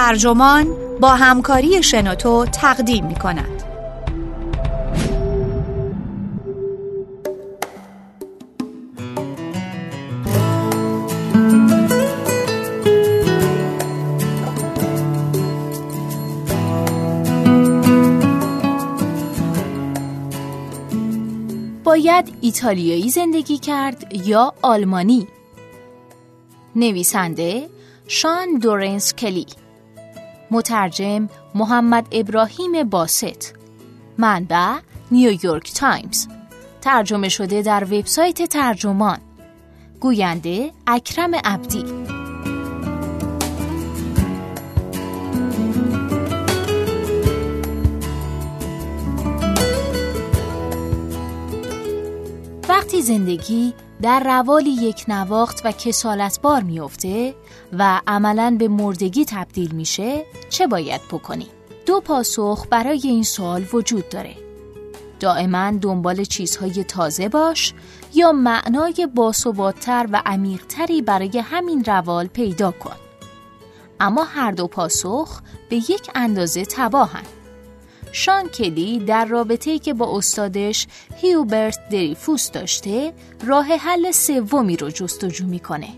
ترجمان با همکاری شنوتو تقدیم می کند. باید ایتالیایی زندگی کرد یا آلمانی نویسنده شان دورنس کلی مترجم محمد ابراهیم باست منبع نیویورک تایمز. ترجمه شده در وبسایت ترجمان. گوینده اکرم عبدی. وقتی زندگی در روالی یک نواخت و کسالتبار میافته و عملا به مردگی تبدیل میشه چه باید بکنی؟ دو پاسخ برای این سوال وجود داره. دائما دنبال چیزهای تازه باش یا معنای باثباتتر و عمیقتری برای همین روال پیدا کن. اما هر دو پاسخ به یک اندازه تباهند شان کلی در رابطه‌ای که با استادش هیوبرت دریفوس داشته راه حل سومی رو جستجو می‌کنه.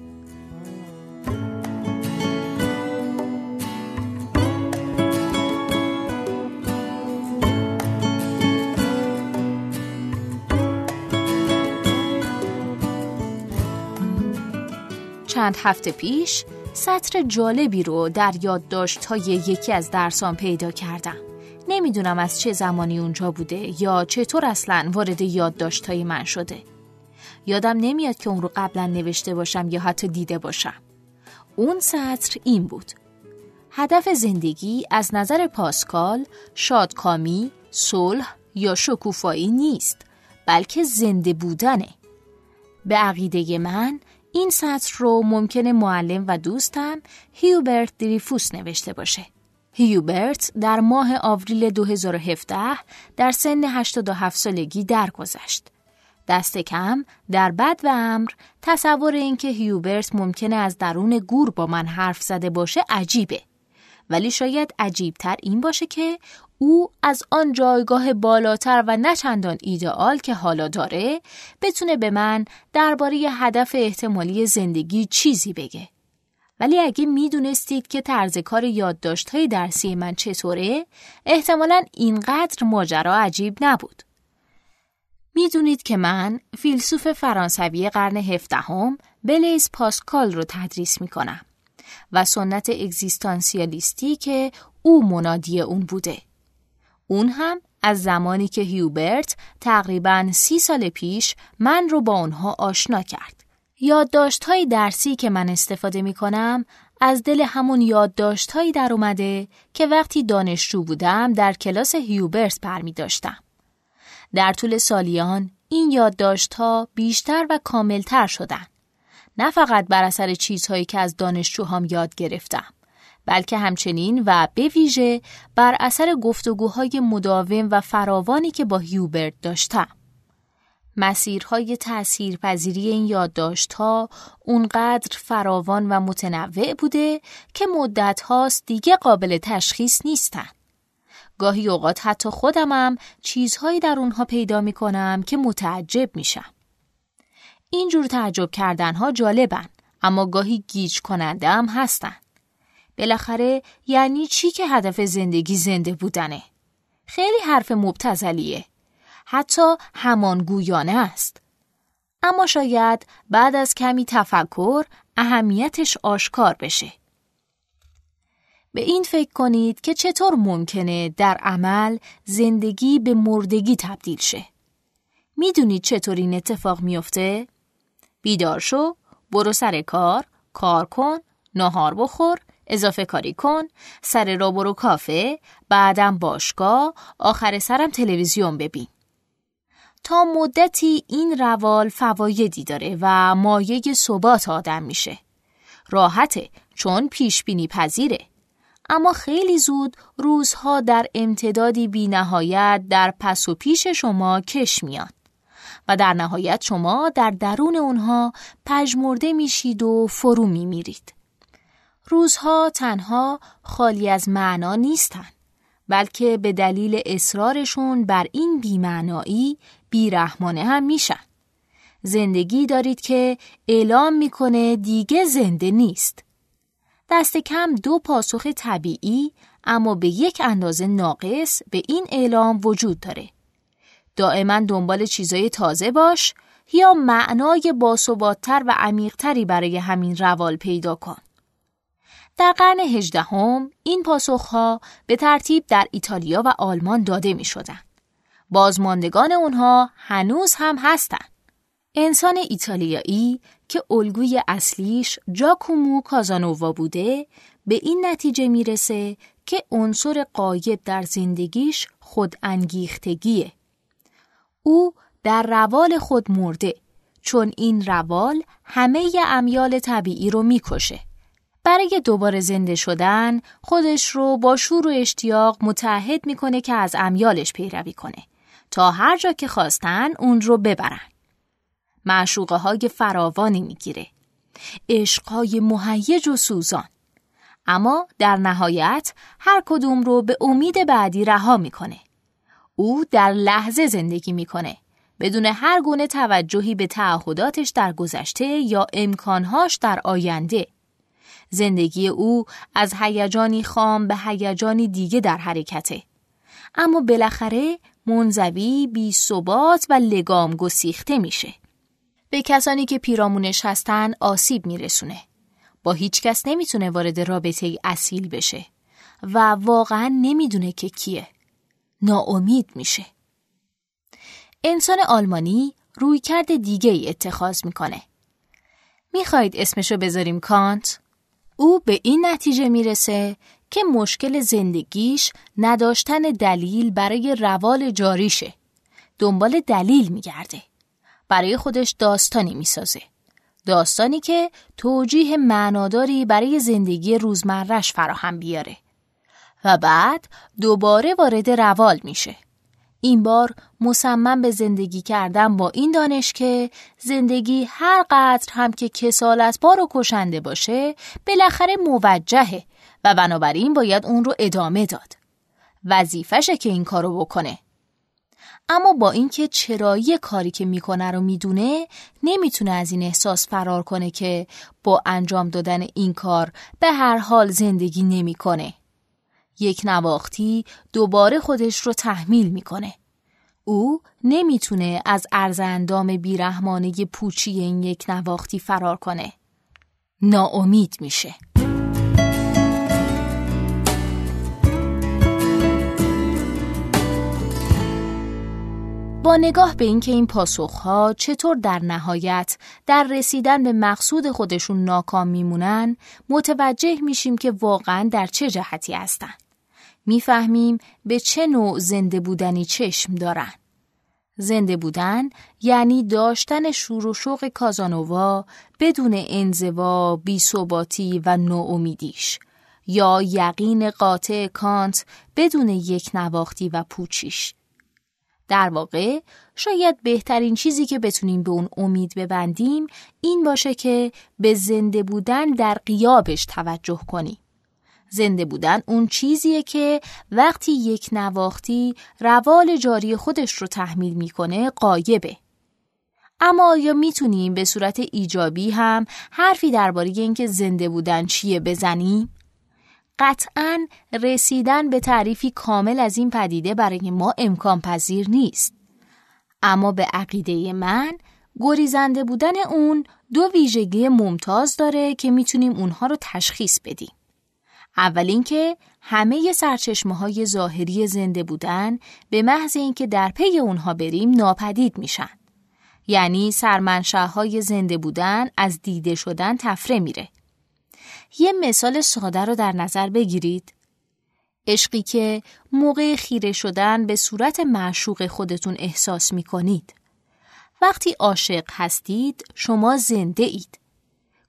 چند هفته پیش سطر جالبی رو در یادداشت های یکی از درسان پیدا کردم. نمی‌دونم از چه زمانی اونجا بوده یا چطور اصلا وارد یادداشت‌های من شده. یادم نمیاد که اون رو قبلا نوشته باشم یا حتی دیده باشم. اون سطر این بود. هدف زندگی از نظر پاسکال شادکامی، صلح یا شکوفایی نیست بلکه زنده بودنه. به عقیده من این سطر رو ممکنه معلم و دوستم هیوبرت دریفوس نوشته باشه. هیوبرت در ماه آوریل 2017 در سن 87 سالگی درگذشت. دست کم در بد و امر تصور اینکه هیوبرت ممکنه از درون گور با من حرف زده باشه عجیبه. ولی شاید عجیبتر این باشه که او از آن جایگاه بالاتر و نچندان ایدئال که حالا داره بتونه به من درباره هدف احتمالی زندگی چیزی بگه. ولی اگه می‌دونستید که طرز کار های درسی من چطوره احتمالا اینقدر ماجرا عجیب نبود. می‌دونید که من فیلسوف فرانسوی قرن هفدهم بلیز پاسکال رو تدریس می‌کنم و سنت اگزیستانسیالیستی که او منادی اون بوده. اون هم از زمانی که هیوبرت تقریبا سی سال پیش من رو با اونها آشنا کرد. یادداشت های درسی که من استفاده می کنم از دل همون یادداشت هایی در اومده که وقتی دانشجو بودم در کلاس هیوبرت برمی داشتم. در طول سالیان این یادداشت ها بیشتر و کاملتر شدن. نه فقط بر اثر چیزهایی که از دانشجوهام یاد گرفتم بلکه همچنین و به ویژه بر اثر گفتگوهای مداوم و فراوانی که با هیوبرت داشتم. مسیرهای تأثیرپذیری این یادداشت ها اونقدر فراوان و متنوع بوده که مدت هاست دیگه قابل تشخیص نیستن. گاهی اوقات حتی خودمم چیزهایی در اونها پیدا می کنم که متعجب میشم. اینجور تعجب کردن ها جالبن اما گاهی گیج کننده هم هستن. بالاخره یعنی چی که هدف زندگی زنده بودنه؟ خیلی حرف مبتزلیه. حتی همانگویانه است. اما شاید بعد از کمی تفکر اهمیتش آشکار بشه. به این فکر کنید که چطور ممکنه در عمل زندگی به مردگی تبدیل شه. می‌دونید چطور این اتفاق میفته؟ بیدار شو، برو سر کار، کار کن، نهار بخور، اضافه کاری کن، سر را برو کافه، بعدم باشگاه، آخر سرم تلویزیون ببین. تا مدتی این روال فوایدی داره و مایه ثبات آدم میشه. راحته چون پیش بینی پذیره. اما خیلی زود روزها در امتدادی بی نهایت در پس و پیش شما کش میاد. و در نهایت شما در درون اونها پژمرده میشید و فرو میمیرید. روزها تنها خالی از معنا نیستند بلکه به دلیل اصرارشون بر این بیمعنایی بیرحمانه هم میشن. زندگی دارید که اعلام می‌کنه دیگه زنده نیست. دست کم دو پاسخ طبیعی اما به یک اندازه ناقص به این اعلام وجود داره. دائما دنبال چیزای تازه باش یا معنای باثباتتر و عمیقتری برای همین روال پیدا کن. در قرن هجدهم این پاسخها به ترتیب در ایتالیا و آلمان داده می شدن. بازماندگان اونها هنوز هم هستند. انسان ایتالیایی که الگوی اصلیش جاکومو کازانووا بوده به این نتیجه می‌رسه که عنصر قایب در زندگیش خود انگیختگیه. او در روال خود مرده چون این روال همه امیال طبیعی رو می‌کشه. برای دوباره زنده شدن خودش رو با شور و اشتیاق متحد می‌کنه که از امیالش پیروی کنه تا هر جا که خواستن اون رو ببرن. معشوقه های فراوانی می‌گیره. عشقهای مهیج و سوزان. اما در نهایت هر کدوم رو به امید بعدی رها می‌کنه. او در لحظه زندگی می‌کنه. بدون هر گونه توجهی به تعهداتش در گذشته یا امکانهاش در آینده. زندگی او از هیجانی خام به هیجانی دیگه در حرکته. اما بالاخره منزوی، بی ثبات و لگام گسیخته میشه. به کسانی که پیرامونش هستن آسیب میرسونه. با هیچ کس نمی‌تونه وارد رابطه اصیل بشه و واقعا نمی‌دونه که کیه. ناامید میشه. انسان آلمانی روی کرد دیگه ای اتخاذ می‌کنه. می‌خواید اسمشو بذاریم کانت؟ او به این نتیجه می‌رسه که مشکل زندگیش نداشتن دلیل برای روال جاریشه. دنبال دلیل میگرده. برای خودش داستانی می‌سازه. داستانی که توجیه معناداری برای زندگی روزمرش فراهم بیاره. و بعد دوباره وارد روال میشه. این بار مصمم به زندگی کردن با این دانش که زندگی هر قدر هم که کسالت بار و کشنده باشه بالاخره موجهه و بنابراین باید اون رو ادامه داد. وظیفشه که این کارو بکنه. اما با اینکه چرایی کاری که می‌کنه رو می‌دونه نمی‌تونه از این احساس فرار کنه که با انجام دادن این کار به هر حال زندگی نمی‌کنه. یک نواختی دوباره خودش رو تحمیل می‌کنه. او نمی‌تونه از ارزندام بیرحمانه پوچی این یک نواختی فرار کنه. ناامید میشه. با نگاه به اینکه این پاسخها چطور در نهایت در رسیدن به مقصود خودشون ناکام میمونن متوجه میشیم که واقعا در چه جهتی هستن. می‌فهمیم به چه نوع زنده بودنی چشم دارن. زنده بودن یعنی داشتن شور و شوق کازانووا بدون انزوا، بیثباتی و نوامیدیش یا یقین قاطع کانت بدون یک نواختی و پوچیش. در واقع شاید بهترین چیزی که بتونیم به اون امید ببندیم این باشه که به زنده بودن در قیابش توجه کنیم. زنده بودن اون چیزیه که وقتی یک نواختی روال جاری خودش رو تحمیل می‌کنه قایبه. اما آیا می‌تونیم به صورت ایجابی هم حرفی درباره اینکه زنده بودن چیه بزنیم؟ قطعا رسیدن به تعریفی کامل از این پدیده برای ما امکان پذیر نیست. اما به عقیده من گریزنده بودن اون دو ویژگی ممتاز داره که می‌تونیم اونها رو تشخیص بدیم. اول اینکه همه سرچشمه های ظاهری زنده بودن به محض اینکه در پی اونها بریم ناپدید میشن. یعنی سرمنشأهای زنده بودن از دیده شدن تفره میره. یه مثال ساده رو در نظر بگیرید. عشقی که موقع خیره شدن به صورت معشوق خودتون احساس می کنید. وقتی عاشق هستید شما زنده اید.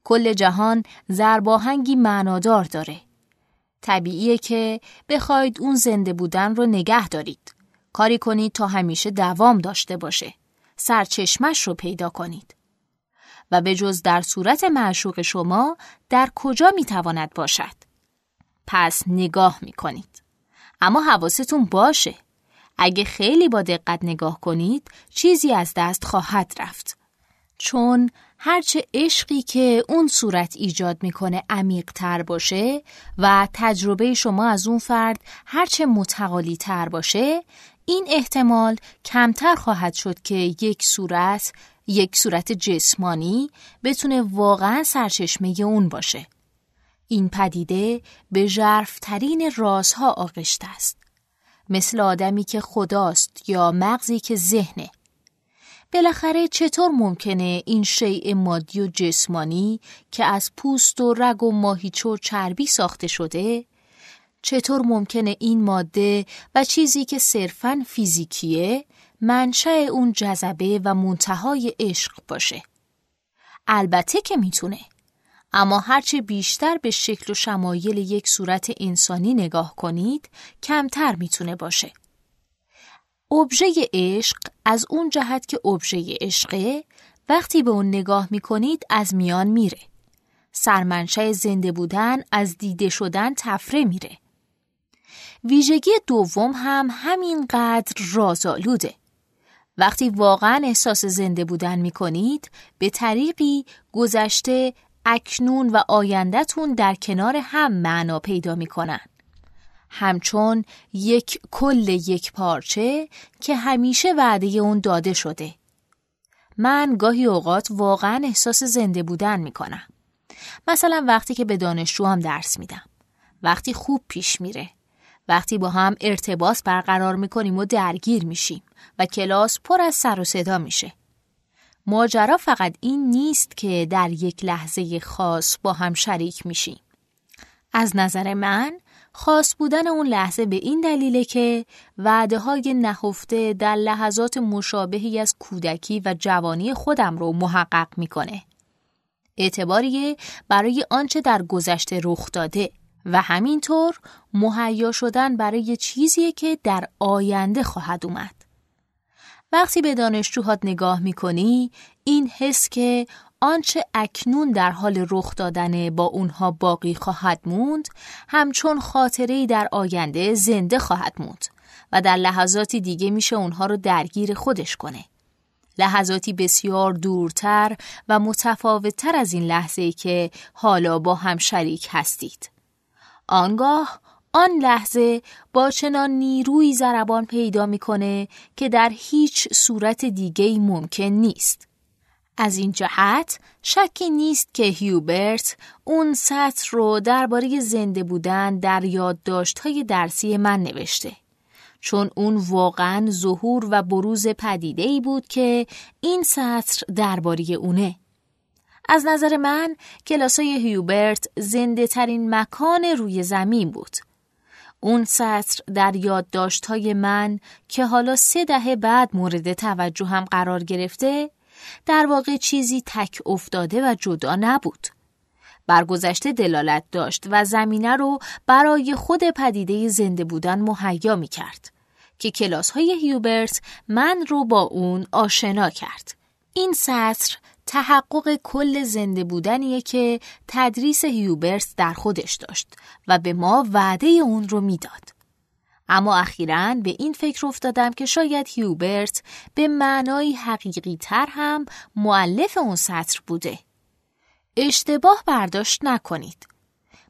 کل جهان زرباهنگی معنادار داره. طبیعیه که بخواید اون زنده بودن رو نگه دارید. کاری کنید تا همیشه دوام داشته باشه. سرچشمش رو پیدا کنید. و به جز در صورت معشوق شما در کجا می‌تواند باشد؟ پس نگاه می کنید. اما حواستون باشه. اگه خیلی با دقت نگاه کنید چیزی از دست خواهد رفت. چون هرچه عشقی که اون صورت ایجاد می‌کنه عمیق تر باشه و تجربه شما از اون فرد هرچه متقالی تر باشه این احتمال کمتر خواهد شد که یک صورت یک صورت جسمانی بتونه واقعا سرچشمه اون باشه. این پدیده به ژرفترین رازها آغشته است. مثل آدمی که خداست یا مغزی که ذهنه. بالاخره چطور ممکنه این شیء مادی و جسمانی که از پوست و رگ و ماهیچه و چربی ساخته شده چطور ممکنه این ماده و چیزی که صرفاً فیزیکیه منشأ اون جذبه و منتهای عشق باشه البته که می‌تونه اما هرچه بیشتر به شکل و شمایل یک صورت انسانی نگاه کنید کمتر می‌تونه باشه ابژه عشق از اون جهت که ابژه عشقه وقتی به اون نگاه می‌کنید از میان میره. سرمنشه زنده بودن از دیده شدن تفره میره. ویژگی دوم هم همینقدر رازآلوده. وقتی واقعا احساس زنده بودن می‌کنید به طریقی گذشته اکنون و آیندهتون در کنار هم معنا پیدا می‌کنن. همچون یک کل یک پارچه که همیشه وعده اون داده شده. من گاهی اوقات واقعا احساس زنده بودن می کنم. مثلا وقتی که به دانشجو درس میدم. وقتی خوب پیش میره. وقتی با هم ارتباط برقرار می‌کنیم و درگیر میشیم و کلاس پر از سر و صدا میشه. ماجرا فقط این نیست که در یک لحظه خاص با هم شریک میشیم. از نظر من خاص بودن اون لحظه به این دلیله که وعده های نهفته در لحظات مشابهی از کودکی و جوانی خودم رو محقق می‌کنه. اعتباریه برای آنچه در گذشته رخ داده و همینطور مهیا شدن برای چیزیه که در آینده خواهد اومد. وقتی به دانشجوهات نگاه می‌کنی این حس که آنچه اکنون در حال رخ دادن با اونها باقی خواهد موند همچون خاطره در آینده زنده خواهد موند و در لحظاتی دیگه میشه اونها رو درگیر خودش کنه. لحظاتی بسیار دورتر و متفاوتتر از این لحظه که حالا با هم شریک هستید. آنگاه آن لحظه با چنان نیروی زربان پیدا می‌کنه که در هیچ صورت دیگه ممکن نیست. از این جهت شکی نیست که هیوبرت اون سطر رو درباره زنده بودن در یادداشت‌های درسی من نوشته. چون اون واقعا ظهور و بروز پدیده ای بود که این سطر درباره اونه. از نظر من کلاسای هیوبرت زنده ترین مکان روی زمین بود. اون سطر در یادداشت‌های من که حالا سه دهه بعد مورد توجه هم قرار گرفته در واقع چیزی تک افتاده و جدا نبود. برگذشته دلالت داشت و زمینه رو برای خود پدیده زنده بودن مهیا می کرد که کلاس های هیوبرت من رو با اون آشنا کرد. این سطر تحقق کل زنده بودنیه که تدریس هیوبرت در خودش داشت و به ما وعده اون رو می‌داد. اما اخیرا به این فکر افتادم که شاید هیوبرت به معنای حقیقی تر هم معلف اون سطر بوده. اشتباه برداشت نکنید.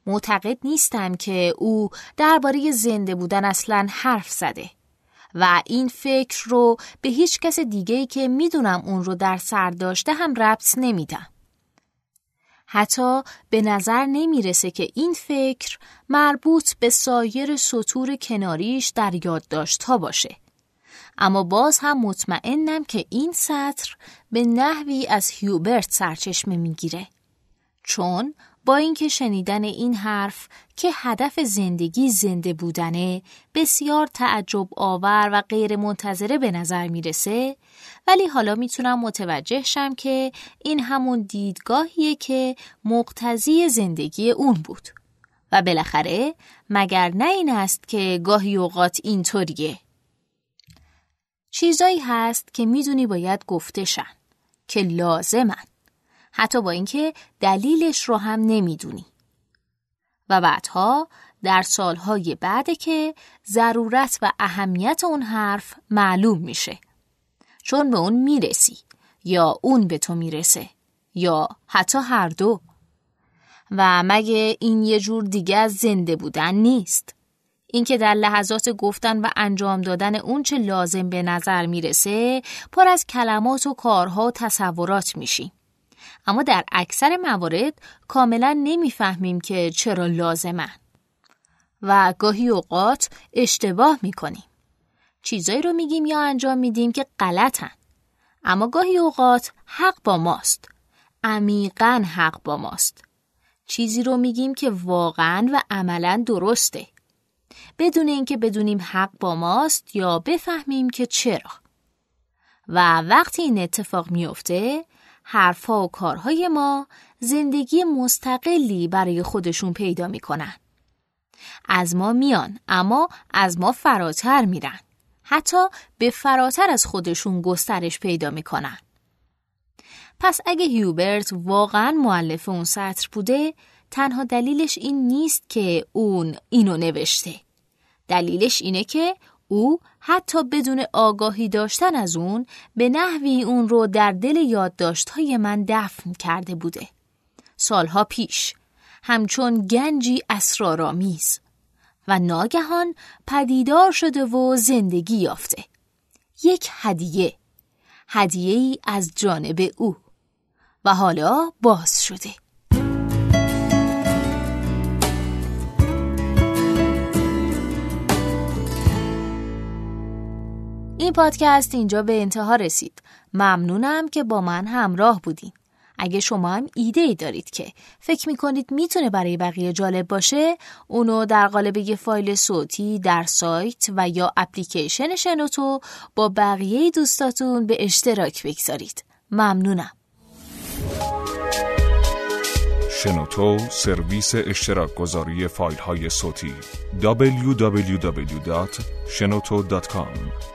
معتقد نیستم که او درباره زنده بودن اصلا حرف زده و این فکر رو به هیچ کس دیگه که می‌دونم اون رو در سر داشته هم ربط نمیدم. حتی به نظر نمی‌رسه که این فکر مربوط به سایر سطور کناریش در یادداشت ها باشه. اما باز هم مطمئنم که این سطر به نحوی از هیوبرت سرچشمه می‌گیره. چون با اینکه شنیدن این حرف که هدف زندگی زنده بودنه بسیار تعجب آور و غیر منتظره به نظر می‌رسه ولی حالا می‌تونم متوجه شم که این همون دیدگاهیه که مقتضی زندگی اون بود. و بالاخره مگر نه این است که گاهی اوقات اینطوریه؟ چیزایی هست که می‌دونی باید گفته شن که لازمن. حتی با اینکه دلیلش رو هم نمی‌دونی. و بعدها در سالهای بعده که ضرورت و اهمیت اون حرف معلوم میشه. چون به اون می‌رسی یا اون به تو می‌رسه یا حتی هر دو. و مگه این یه جور دیگه از زنده بودن نیست؟ اینکه در لحظات گفتن و انجام دادن اون چه لازم به نظر می‌رسه پر از کلمات و کارها و تصورات میشیم اما در اکثر موارد کاملا نمی‌فهمیم که چرا لازمن. و گاهی اوقات اشتباه می‌کنیم. چیزایی رو میگیم یا انجام میدیم که غلطن. اما گاهی اوقات حق با ماست. عمیقا حق با ماست. چیزی رو میگیم که واقعا و عملا درسته. بدون اینکه بدونیم حق با ماست یا بفهمیم که چرا. و وقتی این اتفاق میفته حرفها و کارهای ما زندگی مستقلی برای خودشون پیدا می‌کنن. از ما میان اما از ما فراتر میرن. حتی به فراتر از خودشون گسترش پیدا می‌کنن. پس اگه هیوبرت واقعا معلف اون سطر بوده تنها دلیلش این نیست که اون اینو نوشته. دلیلش اینه که او حتی بدون آگاهی داشتن از اون به نحوی اون رو در دل یادداشت‌های من دفن کرده بوده. سالها پیش همچون گنجی اسرارآمیز و ناگهان پدیدار شده و زندگی یافته. یک هدیه هدیه ای از جانب او و حالا باز شده. این پادکست اینجا به انتها رسید. ممنونم که با من همراه بودین. اگه شما هم ایده ای دارید که فکر می‌کنید می‌تونه برای بقیه جالب باشه اونو در قالب یه فایل صوتی در سایت و یا اپلیکیشن شنوتو با بقیه دوستاتون به اشتراک بگذارید. ممنونم. شنوتو سرویس اشتراک گذاری فایل های صوتی www.shenoto.com